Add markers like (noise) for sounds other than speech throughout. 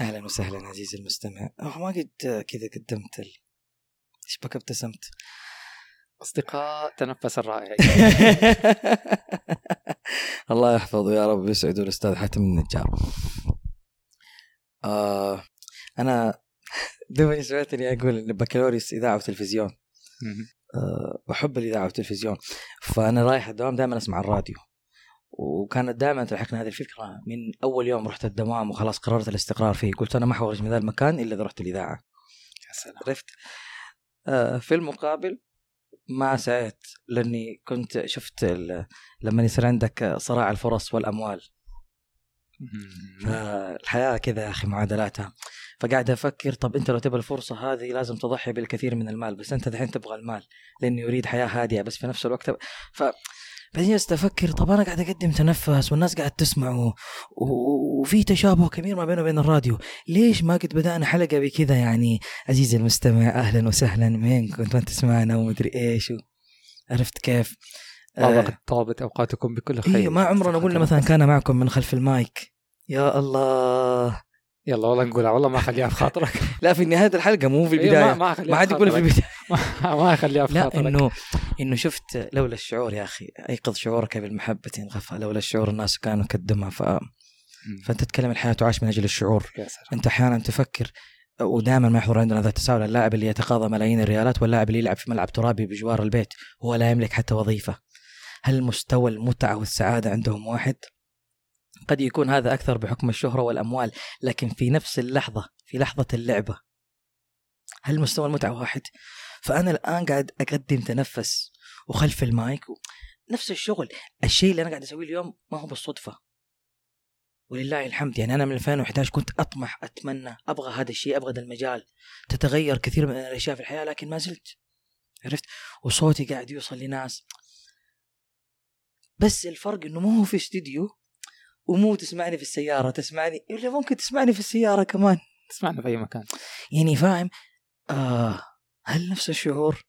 أهلا وسهلا عزيزي المستمع. ما قد كذا قدمت ال... إيش بك ابتسمت؟ أصدقاء تنفس الرائع. (laughs) الله يحفظه يا رب ويسعده الأستاذ حاتم النجار. آه أنا (laughs) دوبني سمعتني أقول إن بكالوريوس إذاعة وتلفزيون. أه بحب الإذاعة والتلفزيون. فأنا رايح الدوام دائما أسمع الراديو. وكانت دائما تلحقني هذه الفكرة من أول يوم رحت الدوام وخلاص قررت الاستقرار فيه. قلت أنا ما حخرج من ذا المكان إلا إذا رحت الإذاعة. يا سلام. عرفت؟ آه في المقابل ما سعيت لأني كنت شفت لما يصير عندك صراع الفرص والأموال. الحياة كذا يا أخي معادلاتها. فقاعد أفكر طب أنت لو تبغى الفرصة هذه لازم تضحي بالكثير من المال بس أنت الحين تبغى المال لأني يريد حياة هادئة بس في نفس الوقت ف بعدين جلست أفكر طب أنا قاعد أقدم تنفس والناس قاعد تسمع. وفي تشابه كبير ما بينه وبين الراديو. ليش ما قد بدأنا حلقة بكذا يعني؟ عزيزي المستمع أهلا وسهلا وين كنت وانت تسمعنا ومدري إيش و... عرفت كيف؟ طابت طابت أوقاتكم بكل خير. إيه ما عمرنا قلنا مثلا كان معكم من خلف المايك. يا الله. يلا والله نقولها والله ما أخليها في خاطرك. (laughs) لا في نهاية الحلقة مو في إيه، البداية. ما ما أخليها ما حد يقول في البداية. ما- (laughs) ما أخليها في لا خاطرك. إنه إنه شفت لولا الشعور يا أخي أيقظ شعورك بالمحبة غفى لولا الشعور الناس كانوا كالدمى ف... فأنت تتكلم الحياة تعاش من أجل الشعور. يا سلام. أنت أحيانا تفكر ودائما ما يحضر عندنا ذا التساؤل اللاعب اللي يتقاضى ملايين الريالات واللاعب اللي يلعب في ملعب ترابي بجوار البيت هو لا يملك حتى وظيفة؟ هل مستوى المتعة والسعادة عندهم واحد؟ قد يكون هذا أكثر بحكم الشهرة والأموال لكن في نفس اللحظة في لحظة اللعبة هل مستوى المتعة واحد؟ فأنا الآن قاعد أقدم تنفس وخلف المايك و... نفس الشغل. الشيء اللي أنا قاعد أسويه اليوم ما هو بالصدفة. ولله الحمد. يعني أنا من 2011 كنت أطمح أتمنى أبغى هذا الشيء أبغى هذا المجال. تتغير كثير من الأشياء في الحياة لكن ما زلت. عرفت؟ وصوتي قاعد يوصل لناس. بس الفرق إنه مو هو في استديو ومو تسمعني في السيارة تسمعني ولا ممكن تسمعني في السيارة كمان. تسمعنا في أي مكان. يعني فاهم؟ آه هل نفس الشعور؟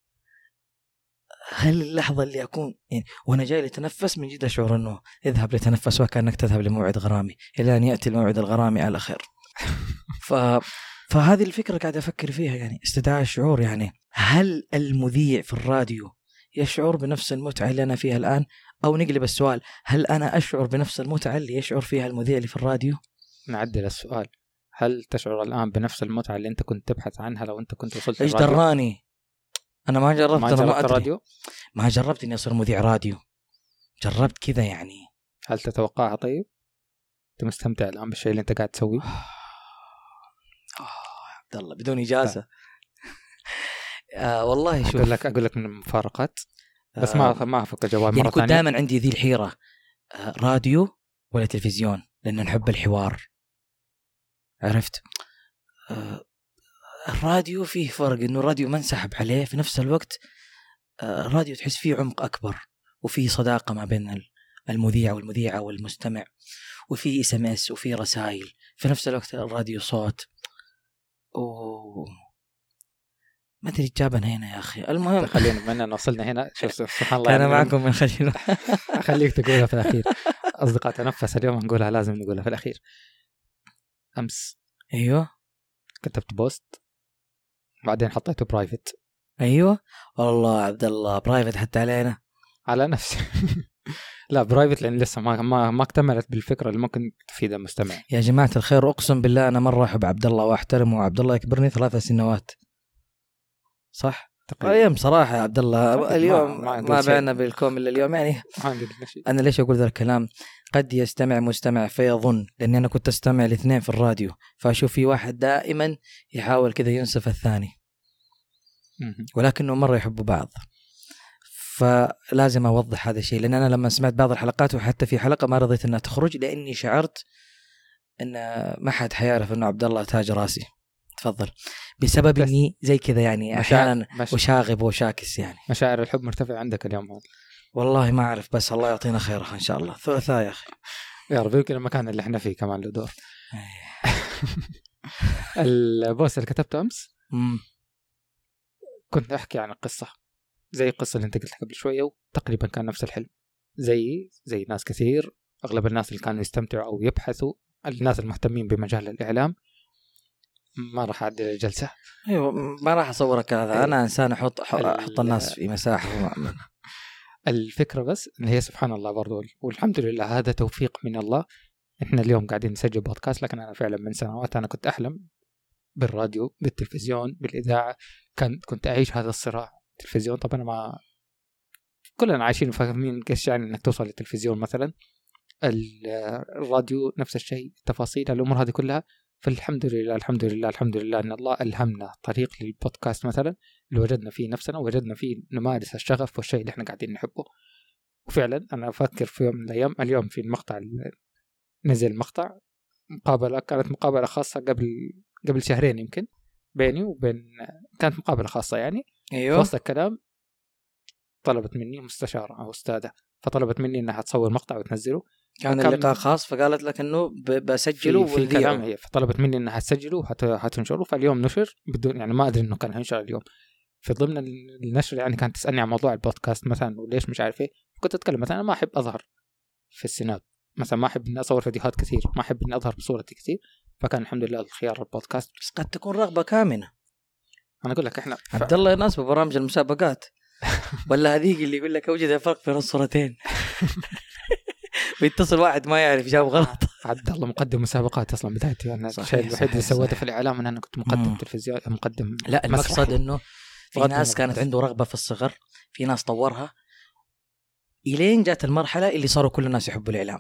هل اللحظة اللي أكون يعني وأنا جاي لتنفس من جد أشعر أنه اذهب لتنفس وكأنك تذهب لموعد غرامي إلى أن يأتي الموعد الغرامي على خير. ف... فهذه الفكرة قاعد أفكر فيها يعني استدعاء الشعور يعني هل المذيع في الراديو يشعر بنفس المتعة اللي أنا فيها الآن؟ أو نقلب السؤال هل أنا أشعر بنفس المتعة اللي يشعر فيها المذيع اللي في الراديو؟ نعدل السؤال. هل تشعر الآن بنفس المتعة اللي أنت كنت تبحث عنها لو أنت كنت وصلت إيش؟ دراني؟ أنا ما جربت ما ما جربت أدري. الراديو؟ ما جربت إني أصير مذيع راديو. جربت كذا يعني. هل تتوقعها طيب؟ أنت مستمتع الآن بالشيء اللي أنت قاعد تسويه؟ آه، عبد الله بدون إجازة. (laughs) آه والله شوف. أقول لك أقول لك من المفارقات. بس آه، ما ما افك الجواب يعني مرة كنت ثانية. دائما عندي ذي الحيرة. آه راديو ولا تلفزيون لأن نحب الحوار. عرفت؟ آه الراديو فيه فرق إنه الراديو ما انسحب عليه في نفس الوقت آه الراديو تحس فيه عمق أكبر وفيه صداقة ما بين ال- المذيع والمذيعة والمستمع وفي SMS وفي رسائل في نفس الوقت الراديو صوت. أوه. ما أدري جابنا هنا يا أخي. المهم. خلينا بما إننا وصلنا هنا شوف سبحان الله كان يعني. معكم من خليل. (laughs) خليك تقولها في الأخير. أصدقاء تنفس اليوم نقولها لازم نقولها في الأخير. أمس. أيوه. كتبت post. بعدين حطيته private أيوه. والله عبد الله private حتى علينا. على نفسي (laughs) لا private لأن لسه ما ما ما اكتملت بالفكرة اللي ممكن تفيد المستمع. يا جماعة الخير أقسم بالله أنا مرة أحب عبد الله وأحترمه وعبد الله يكبرني ثلاث سنوات. صح؟ تقريبا أيام صراحة يا عبد الله اليوم ما ما. بعنا بالكوم إلا اليوم يعني أنا ليش أقول ذا الكلام؟ قد يستمع مستمع فيظن لأني أنا كنت أستمع الاثنين في الراديو فأشوف في واحد دائما يحاول كذا ينسف الثاني. ولكنه مرة يحبوا بعض فلازم أوضح هذا الشيء لأن أنا لما سمعت بعض الحلقات وحتى في حلقة ما رضيت إنها تخرج لأني شعرت إن ما حد حيعرف إنه عبد الله تاج راسي تفضل. بسبب بس- إني زي كذا يعني أحيانا. وشاغب وشاكس يعني. مشاعر الحب مرتفعه عندك اليوم. والله ما أعرف بس الله يعطينا خيرها إن شاء الله. ثلاثاء يا أخي. يا رب يمكن المكان اللي إحنا فيه كمان له دور (laughs) البوست اللي كتبته أمس؟ أمم. كنت أحكي عن القصة زي القصة اللي أنت قلتها قبل شوية وتقريبا كان نفس الحلم. زي زي ناس كثير أغلب الناس اللي كانوا يستمتعوا أو يبحثوا الناس المهتمين بمجال الإعلام ما راح اعدل الجلسه أيوه ما راح أصورك هذا. أنا إنسان أحط أحط الناس في مساحه (laughs) الفكرة بس إن هي سبحان الله برضو والحمد لله هذا توفيق من الله. إحنا اليوم قاعدين نسجل بودكاست لكن أنا فعلا من سنوات أنا كنت أحلم بالراديو بالتلفزيون بالإذاعة. كان كنت أعيش هذا الصراع. التلفزيون طبعا ما كلنا عايشين فاهمين إيش يعني إنك توصل للتلفزيون مثلا. ال- الراديو نفس الشيء تفاصيل الأمور هذه كلها. فالحمد لله الحمد لله الحمد لله أن الله ألهمنا طريق للبودكاست مثلا اللي وجدنا فيه نفسنا وجدنا فيه نمارس الشغف والشيء اللي إحنا قاعدين نحبه. وفعلا أنا أفكر في يوم من الأيام اليوم في المقطع نزل مقطع مقابلة كانت مقابلة خاصة قبل قبل شهرين يمكن بيني وبين كانت مقابلة خاصة يعني. في أيوه. وسط الكلام طلبت مني مستشارة أو أستاذة فطلبت مني إنها تصور مقطع وتنزله. كان اللقاء خاص فقالت لك إنه بسجله في, في وذيعه. كلام هي فطلبت مني انها تسجله وحتنشره فاليوم نشر بدون يعني ما أدري إنه كان هينشر اليوم. في ضمن النشر يعني كانت تسألني عن موضوع البودكاست مثلا وليش مش عارف إيه. كنت أتكلم مثلا أنا ما أحب أظهر في السناب مثلا ما أحب إني أصور فيديوهات كثير ما أحب إني أظهر بصورتي كثير. فكان الحمد لله الخيار البودكاست. بس قد تكون رغبة كامنة. أنا أقول لك إحنا ف... عبد الله يناسبه برامج المسابقات. (laughs) ولا هذيك اللي يقول لك أوجد الفرق بين الصورتين (laughs) ويتصل واحد ما يعرف جاب غلط عبد الله مقدم مسابقات أصلا بدايتي أنا الشيء الوحيد اللي سويته. في الإعلام ان أنا كنت مقدم. تلفزيون مقدم لا المقصد. إنه في ناس كانت. عنده رغبة في الصغر في ناس طورها إلين جات المرحلة اللي صاروا كل الناس يحبوا الإعلام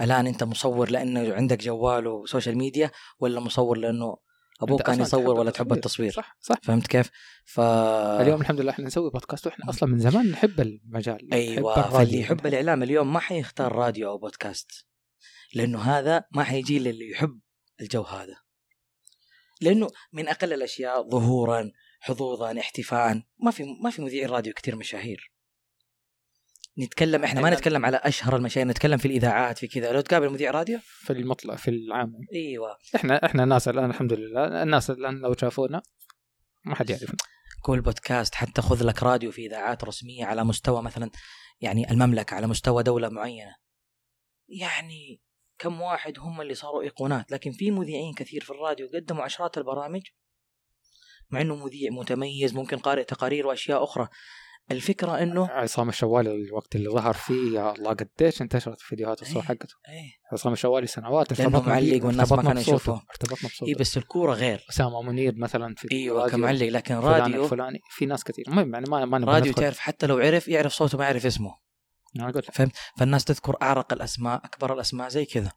الآن أنت مصور لأنه عندك جوال وسوشيال ميديا ولا مصور لأنه أبوك كان يصور ولا تحب التصوير. صح صح. فهمت كيف؟ ف اليوم الحمد لله إحنا نسوي بودكاست وإحنا أصلا من زمان نحب المجال أيوه. فاللي يحب الإعلام. اليوم ما حيختار راديو أو بودكاست لأنه هذا ما حيجي للي يحب الجو هذا. لأنه من أقل الأشياء ظهورا حظوظا احتفاء ما في ما في مذيعين راديو كثير مشاهير. نتكلم إحنا ما نتكلم. على أشهر المشاهير نتكلم في الإذاعات في كذا. لو تقابل مذيع راديو؟ في المطلق في العام. إيوه. إحنا إحنا ناس الآن الحمد لله الناس الآن لو شافونا ما حد يعرفنا. كل بودكاست حتى خذ لك راديو في إذاعات رسمية على مستوى مثلا يعني المملكة على مستوى دولة معينة. يعني كم واحد هم اللي صاروا إيقونات. لكن في مذيعين كثير في الراديو قدموا عشرات البرامج مع إنه مذيع متميز ممكن قارئ تقارير وأشياء أخرى. الفكرة إنه عصام الشوالي الوقت اللي ظهر فيه يا الله قديش انتشرت فيديوهات الصور إيه. حقته. إيه. عصام الشوالي سنوات ارتبطنا معلق والناس ما كانوا يشوفوه. ارتبطنا بصوته. إيه بس الكورة غير. أسامة منير مثلا في إيوه كمعلق لكن راديو الفلاني في ناس كثير المهم يعني ما ما راديو. تعرف حتى لو عرف يعرف صوته ما يعرف اسمه. أنا أقول لك. فالناس تذكر أعرق الأسماء أكبر الأسماء زي كذا.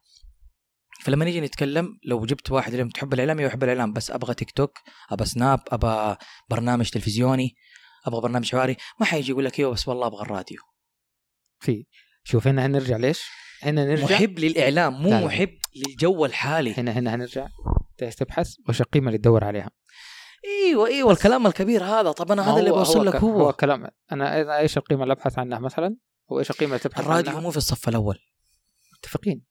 فلما نيجي نتكلم لو جبت واحد اليوم تحب الإعلام يحب الإعلام بس أبغى تيك توك أبغى سناب أبغى برنامج تلفزيوني أبغى برنامج حواري ما حيجي يقول لك أيوه بس والله أبغى الراديو. في. شوف هنا هنرجع ليش؟ هنا نرجع. محب للإعلام مو. محب للجو الحالي. هنا هنا هنرجع. تبحث؟ وش القيمة اللي تدور عليها؟ إيوه إيوه الكلام الكبير هذا. طب أنا هذا اللي بوصل لك هو. هو كلام. أنا إيش القيمة اللي أبحث عنها مثلا؟ وايش القيمة اللي تبحث الراديو عنها مو في الصف الأول. متفقين.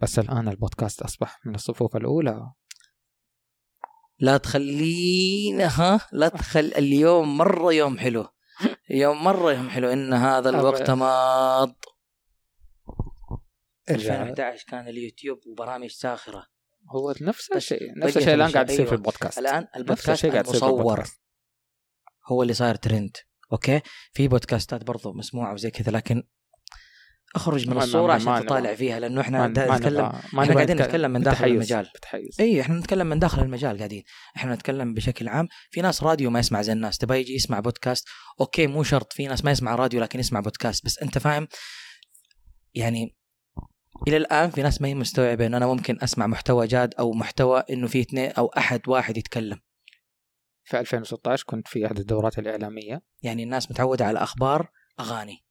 بس الآن البودكاست أصبح من الصفوف الأولى. لا تخلينا ها؟ لا تخل اليوم مرة يوم حلو. يوم مرة يوم حلو. إن هذا الوقت ماض. ارجع 2011 كان اليوتيوب وبرامج ساخرة. هو نفس بس الشيء نفس الشيء الآن قاعد الأشياء، يصير في أيوة. البودكاست. الآن البودكاست قاعد البودكاست. هو اللي صاير trend. okay؟ في بودكاستات برضو مسموعة وزي كذا لكن أخرج من الصورة عشان تطالع. فيها لأنه إحنا نتكلم إحنا قاعدين نتكلم- من داخل بتحيز- المجال. بتحيز اي إحنا نتكلم من داخل المجال قاعدين. إحنا نتكلم بشكل عام. في ناس راديو ما يسمع زي الناس. تبغى يجي يسمع بودكاست okay مو شرط. في ناس ما يسمع راديو لكن يسمع بودكاست. بس أنت فاهم؟ يعني إلى الآن في ناس ما هي مستوعبة انه أنا ممكن أسمع محتوى جاد أو محتوى إنه في اثنين أو أحد واحد يتكلم. في 2016 كنت في أحد الدورات الإعلامية. يعني الناس متعودة على أخبار أغاني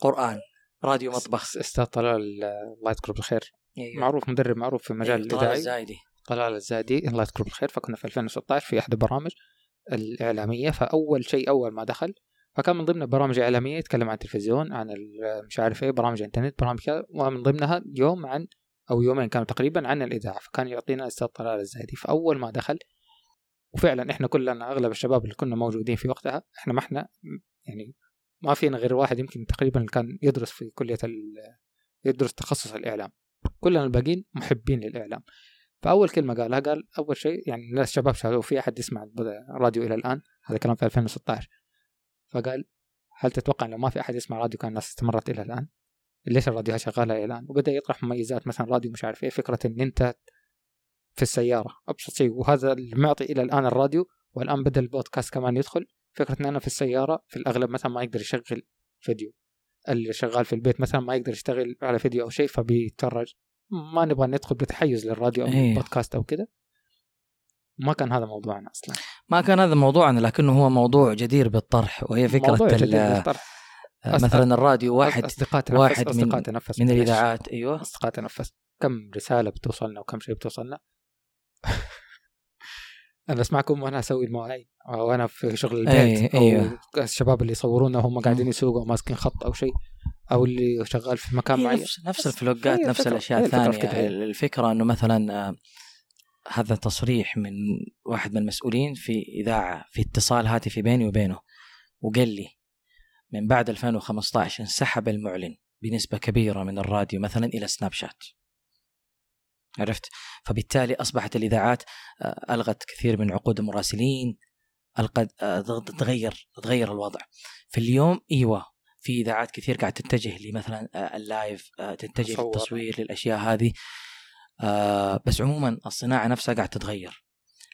قرآن راديو مطبخ. أستاذ طلال الله يذكره بالخير. أيوة. معروف مدرب معروف في المجال أيوة، طلال الزايدي. طلال الزادي الله يذكره بالخير. فكنا في 2016 في أحد البرامج الإعلامية. فأول شيء أول ما دخل فكان من ضمن البرامج الاعلاميه يتكلم عن التلفزيون عن ال- مش عارف إيه برامج إنترنت برامج كذا. ومن ضمنها يوم عن أو يومين كانوا تقريبا عن الإذاعة. فكان يعطينا الاستاذ طلال الزايدي. فأول ما دخل وفعلا إحنا كلنا أغلب الشباب اللي كنا موجودين في وقتها إحنا ما إحنا يعني ما فينا غير واحد يمكن تقريبا كان يدرس في كلية ال- يدرس تخصص الإعلام. كلنا الباقيين محبين للإعلام. فأول كلمة قالها قال أول شيء يعني الناس الشباب سالوه في أحد يسمع راديو إلى الآن هذا كلام في 2016 فقال هل تتوقع لو ما في أحد يسمع راديو كان الناس استمرت إلى الآن؟ ليش الراديو شغالة إلى الآن؟ وبدأ يطرح مميزات مثلا راديو مش عارف إيه فكرة إن أنت في السيارة أبسط شيء. وهذا المعطي إلى الآن الراديو والآن بدأ البودكاست كمان يدخل. فكرة إن أنا في السيارة في الأغلب مثلا ما يقدر يشغل فيديو. اللي شغال في البيت مثلا ما يقدر يشتغل على فيديو أو شيء فبيتفرج. ما نبغى ندخل بتحيز للراديو أو إيه. البودكاست أو كذا ما كان هذا موضوعنا أصلا. ما كان هذا موضوعنا لكنه هو موضوع جدير بالطرح. وهي فكرة موضوع جديد للطرح. آه، مثلا الراديو واحد أصدقاء تنفس واحد من- اصدقاء تنفس. من. الإذاعات. أيوه. أصدقاء تنفس. كم رسالة بتوصلنا وكم شيء بتوصلنا؟ أنا أسمعكم وأنا أسوي المواعيد وأنا في شغل البيت أي- أو أيوه. الشباب اللي يصورونا وهم قاعدين يسوقوا ماسكين خط أو شيء أو اللي شغال في مكان معين نفس نفس الفلوجات نفس الأشياء الثانية. الفكرة إنه مثلا آه، هذا تصريح من واحد من المسؤولين في إذاعة في اتصال هاتفي بيني وبينه وقال لي من بعد 2015 انسحب المعلن بنسبة كبيرة من الراديو مثلا إلى سناب شات عرفت؟ فبالتالي أصبحت الإذاعات آه، ألغت كثير من عقود المراسلين آه، تغير تغير الوضع. في اليوم إيوه في إذاعات كثير قاعد تتجه لمثلا آه، اللايف تتجه. للتصوير للأشياء هذه. بس عموما الصناعة نفسها قاعد تتغير.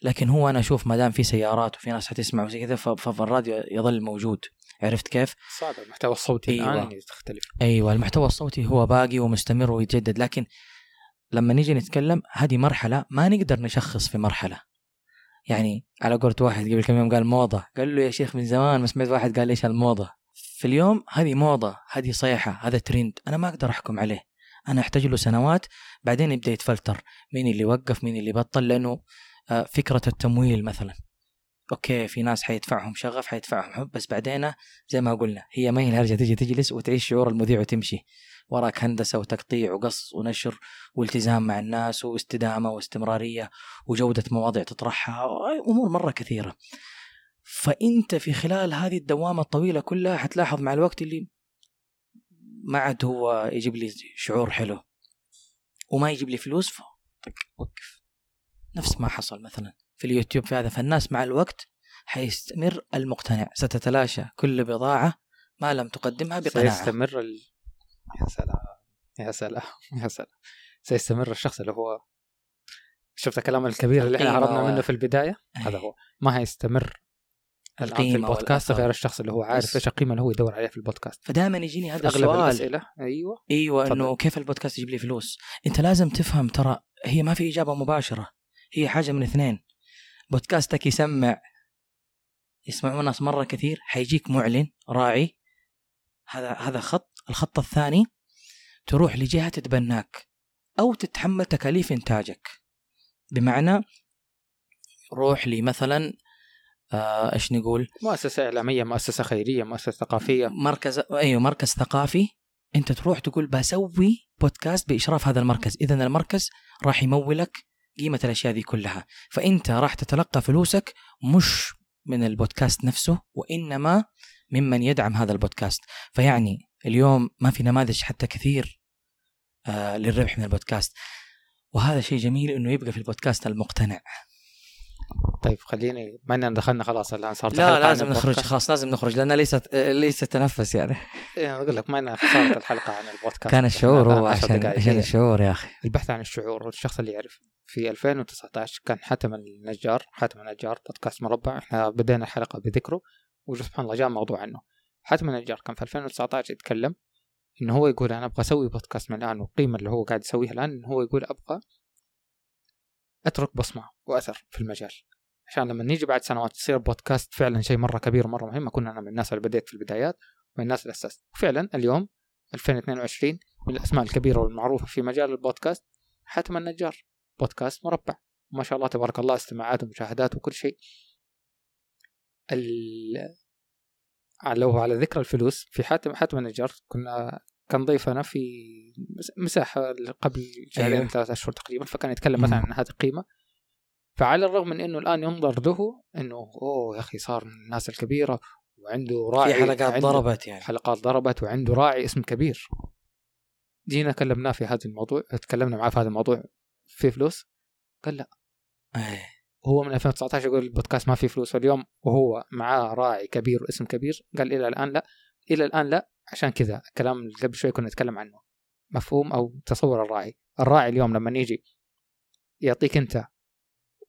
لكن هو أنا أشوف ما دام في سيارات وفي ناس حتسمع وزي كذا فالراديو يظل موجود. عرفت كيف؟ صعب. المحتوى الصوتي أيوة. الان تختلف إيوه المحتوى الصوتي هو باقي ومستمر ويتجدد. لكن لما نيجي نتكلم هذه مرحلة ما نقدر نشخص في مرحلة. يعني على قولة واحد قبل كم يوم قال موضة قال له يا شيخ من زمان ما سمعت واحد قال ليش الموضة؟ في اليوم هذه موضة هذه صيحة هذا ترند أنا ما أقدر أحكم عليه. أنا أحتاج له سنوات بعدين يبدأ يتفلتر. مين اللي وقف مين اللي بطل لأنه آه، فكرة التمويل مثلا. أوكي في ناس حيدفعهم شغف حيدفعهم حب بس بعدين زي ما قلنا هي ما هي الهرجه تجي تجلس وتعيش شعور المذيع وتمشي. وراك هندسة وتقطيع وقص ونشر والتزام مع الناس واستدامة واستمرارية وجودة مواضيع تطرحها امور مرة كثيرة. فأنت في خلال هذه الدوامة الطويلة كلها حتلاحظ مع الوقت اللي ما عاد هو يجيب لي شعور حلو. وما يجيب لي فلوس ف طق وقف. نفس ما حصل مثلا. في اليوتيوب في هذا فالناس مع الوقت حيستمر المقتنع ستتلاشى كل بضاعة ما لم تقدمها بقناعة. سيستمر ال... يا سلام يا سلام (laughs) يا سلام. سيستمر الشخص اللي هو شفت الكلام الكبير اللي إحنا القيمة و- منه في البداية؟ هذا هو. ما هيستمر الان في القيمة البودكاست. غير الشخص اللي هو عارف. إيش القيمة اللي هو يدور عليها في البودكاست. فدائما يجيني هذا أغلب السؤال. الأسئلة. أيوه. أيوه تفضل. انه كيف البودكاست يجيب لي فلوس؟ أنت لازم تفهم ترى هي ما في إجابة مباشرة هي حاجة من اثنين. بودكاستك يسمع يسمعون ناس مرة كثير حيجيك معلن راعي. هذا هذا خط. الخط الثاني تروح لجهة تتبناك أو تتحمل تكاليف إنتاجك. بمعنى روح لي مثلا آه إيش نقول؟ مؤسسة إعلامية مؤسسة خيرية مؤسسة ثقافية. مركز أيوه مركز ثقافي. أنت تروح تقول بسوي بودكاست بإشراف هذا المركز. اذا المركز راح يمولك قيمة الأشياء دي كلها. فأنت راح تتلقى فلوسك مش من البودكاست نفسه وإنما ممن يدعم هذا البودكاست. فيعني اليوم ما في نماذج حتى كثير آه للربح من البودكاست. وهذا شيء جميل إنه يبقى في البودكاست المقتنع. طيب خليني ما إننا دخلنا خلاص الآن صارت لا لازم نخرج. خلاص لازم نخرج لأنها ليست ليست تنفس يعني. (laughs) إيه، أقول لك ما إنها صارت الحلقة عن البودكاست. كان الشعور هو عشان. عشان الشعور يا أخي. البحث عن الشعور والشخص اللي يعرف. في 2019 كان حاتم النجار حاتم النجار بودكاست مربع. إحنا بدينا الحلقة بذكره وسبحان الله جاء موضوع عنه. حاتم النجار كان في 2019 يتكلم إنه هو يقول أنا أبغى أسوي بودكاست من الآن والقيمة اللي هو قاعد يسويها الآن إنه هو يقول أبغى أترك بصمة وأثر في المجال. عشان لما نيجي بعد سنوات تصير بودكاست فعلا شيء مرة كبير ومرة مهم. أكون أنا من الناس اللي بديت في البدايات ومن الناس اللي أسست. وفعلا اليوم 2022 من الاسماء الكبيرة والمعروفة في مجال البودكاست حاتم النجار. بودكاست مربع. ما شاء الله تبارك الله استماعات ومشاهدات وكل شيء. ال... لو على ذكر الفلوس في حاتم حاتم النجار كنا كان ضيفنا في مس- مساحة قبل شهرين أيوه. ثلاثة أشهر تقريبا فكان يتكلم مثلا. عن هذه القيمة. فعلى الرغم من إنه الآن ينظر له إنه أوه يا أخي صار من الناس الكبيرة وعنده راعي في حلقات ضربت يعني. حلقات ضربت وعنده راعي اسم كبير. جينا كلمناه في هذا الموضوع تكلمنا معاه في هذا الموضوع. في فلوس؟ قال لا. إيه. هو من 2019 يقول البودكاست ما فيه فلوس واليوم وهو معاه راعي كبير واسم كبير قال إلى الآن لا. إلى الآن لا عشان كذا الكلام اللي قبل شوي كنا نتكلم عنه. مفهوم أو تصور الراعي؟ الراعي اليوم لما يجي يعطيك أنت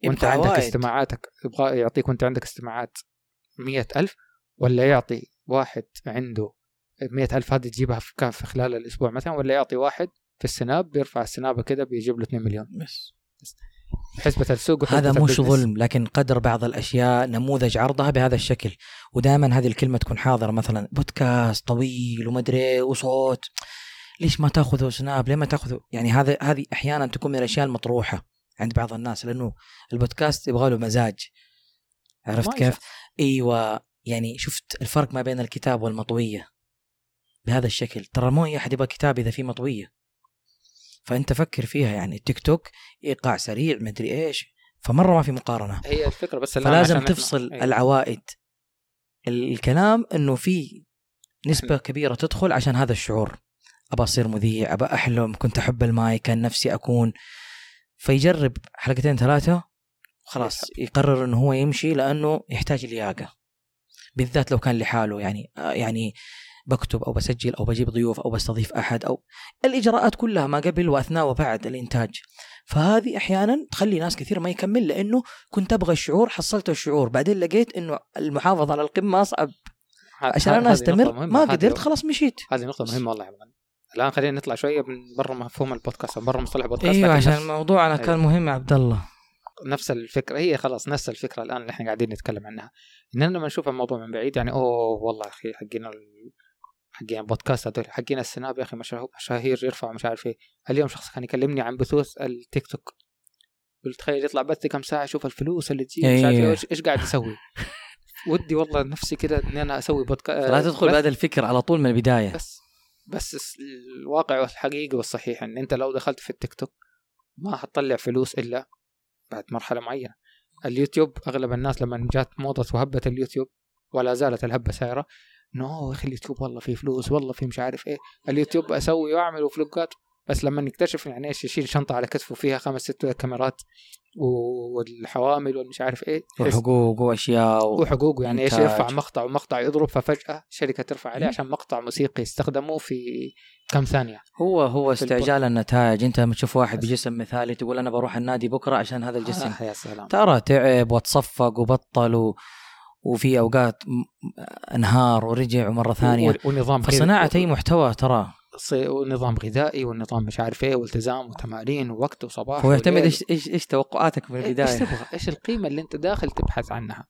وأنت عندك وايد. استماعاتك يبغى يعطيك وأنت عندك استماعات مية ألف ولا يعطي واحد عنده مية ألف هذه تجيبها في كان في خلال الأسبوع مثلا ولا يعطي واحد في السناب بيرفع السنابة كده بيجيب له 2 مليون. بس. حسبة السوق هذا مش. ظلم لكن قدر بعض الأشياء نموذج عرضها بهذا الشكل. ودائما هذه الكلمة تكون حاضرة مثلا بودكاست طويل ومدري وصوت. ليش ما تاخذوا سناب؟ ليه ما تاخذوا؟ يعني هذا هذه أحيانا تكون من الأشياء المطروحة عند بعض الناس لأنه البودكاست يبغى له مزاج. عرفت كيف؟ إيوه. يعني شفت الفرق ما بين الكتاب والمطوية؟ بهذا الشكل. ترى مو أي أحد يبغى كتاب إذا في مطوية. فأنت فكر فيها يعني. التيك توك إيقاع سريع مدري إيش. فمرة ما في مقارنة. هي الفكرة بس فلازم تفصل أيوة. العوائد. الكلام إنه في نسبة كبيرة تدخل عشان هذا الشعور. أبى أصير مذيع أبى أحلم كنت أحب المايك كان نفسي أكون. فيجرب حلقتين ثلاثة خلاص يقرر إنه هو يمشي لأنه يحتاج لياقة. بالذات لو كان لحاله يعني آه يعني بكتب أو بسجل أو بجيب ضيوف أو بستضيف أحد أو الإجراءات كلها ما قبل وأثناء وبعد الإنتاج فهذه أحيانا تخلي ناس كثير ما يكمل لأنه كنت أبغى الشعور حصلت الشعور بعدين لقيت إنه المحافظة على القمه اصعب عشان أنا استمر. ما قدرت خلاص مشيت هذه نقطة مهمة والله يا الآن خلينا نطلع شوية من برا مفهوم البودكاست أو برا مصطلح البودكاست أيوه عشان نفس- موضوعنا أيوة. كان مهم يا عبد الله نفس الفكرة هي خلاص نفس الفكرة الآن اللي إحنا قاعدين نتكلم عنها إننا لما نشوف الموضوع من بعيد يعني أوه والله أخي حقين. حقين البودكاست هذول. حقين السناب يا أخي مشاهير يرفعوا مش عارف إيه. اليوم شخص كان يكلمني عن بثوث التيك توك. قلت تخيل يطلع بث كم ساعة أشوف الفلوس اللي تجي مش عارف. إيه. إيش- إيش قاعد يسوي؟ (laughs) ودي والله نفسي كده إني أنا أسوي بودكاست لا تدخل بهذا الفكر على طول من البداية. بس بس الواقع والحقيقة والصحيح إن أنت لو دخلت في التيك توك ما حتطلع فلوس إلا بعد مرحلة معينة. اليوتيوب أغلب الناس لما جات موضة وهبة اليوتيوب ولا زالت الهبة سائرة انو يا أخي اليوتيوب والله فيه فلوس والله فيه مش عارف إيه. اليوتيوب أسوي وأعمل وفلوقات بس لما نكتشف يعني إيش يشيل شنطة على كتفه فيها خمس ست كاميرات والحوامل والمش عارف إيه. وحقوق وأشياء و... وحقوقه يعني إيش. يرفع مقطع ومقطع يضرب ففجأة شركة ترفع عليه. عشان مقطع موسيقي يستخدمه في كم ثانية. هو هو استعجال النتائج. أنت لما تشوف واحد. بجسم مثالي تقول أنا بروح النادي بكرة عشان هذا الجسم. (laughs) آه يا سلام. ترى تعب وتصفق وبطل و... وفي أوقات أنهار ورجع ومره ثانية ونظام فصناعة أي محتوى ترى ونظام غذائي والنظام مش عارف إيه والتزام وتمارين ووقت وصباح هو يعتمد وليل. إيش إيش إيش توقعاتك من إيه- إيش البداية تبغى؟ إيش القيمة اللي أنت داخل تبحث عنها؟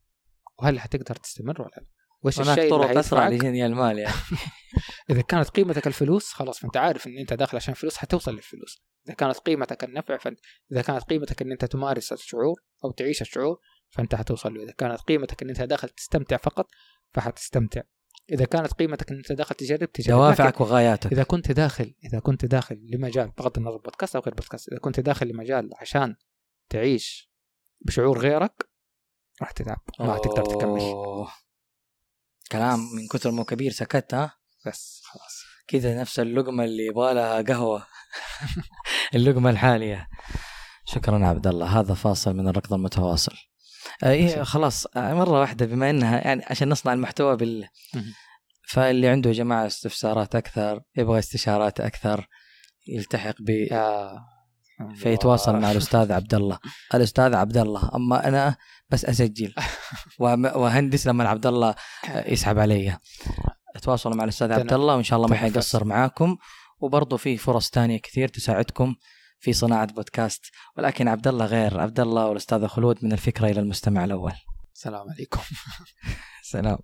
وهل حتقدر تستمر ولا لا؟ وايش هناك الشيء اللي طرق اسرع؟ لجني المال يعني (laughs) (laughs) إذا كانت قيمتك الفلوس خلاص فأنت عارف إن أنت داخل عشان فلوس حتوصل للفلوس إذا كانت قيمتك النفع فانت اذا كانت قيمتك إن أنت تمارس الشعور أو تعيش الشعور فأنت حتوصل له. إذا كانت قيمتك إن أنت داخل تستمتع فقط فحتستمتع. إذا كانت قيمتك إن أنت داخل تجرب تجرب. دوافعك وغاياتك. إذا كنت داخل إذا كنت داخل لمجال بغض النظر بودكاست أو غير بودكاست إذا كنت داخل لمجال عشان تعيش بشعور غيرك راح تتعب ما حتقدر تكمل. أوه. كلام من كثر ما كبير سكت ها؟ بس خلاص. كذا نفس اللقمة اللي يبغى لها قهوة. (laughs) اللقمة الحالية. شكرا عبد الله. هذا فاصل من الركض المتواصل. إيه خلاص. آه، مرة واحدة بما إنها يعني عشان نصنع المحتوى بال. فاللي عنده يا جماعة استفسارات أكثر يبغى استشارات أكثر يلتحق ب فيتواصل. مع الأستاذ عبد الله. (laughs) الأستاذ عبد الله أما أنا بس أسجل. (laughs) واهندس لما عبد الله (laughs) يسحب علي. تواصلوا مع الأستاذ عبد الله وإن شاء الله ما. حيقصر معاكم. وبرضه في فرص تانية كثير تساعدكم. في صناعة بودكاست. ولكن عبد الله غير. عبد الله والاستاذ خلود من الفكرة إلى المستمع الأول. السلام عليكم. (laughs) سلام.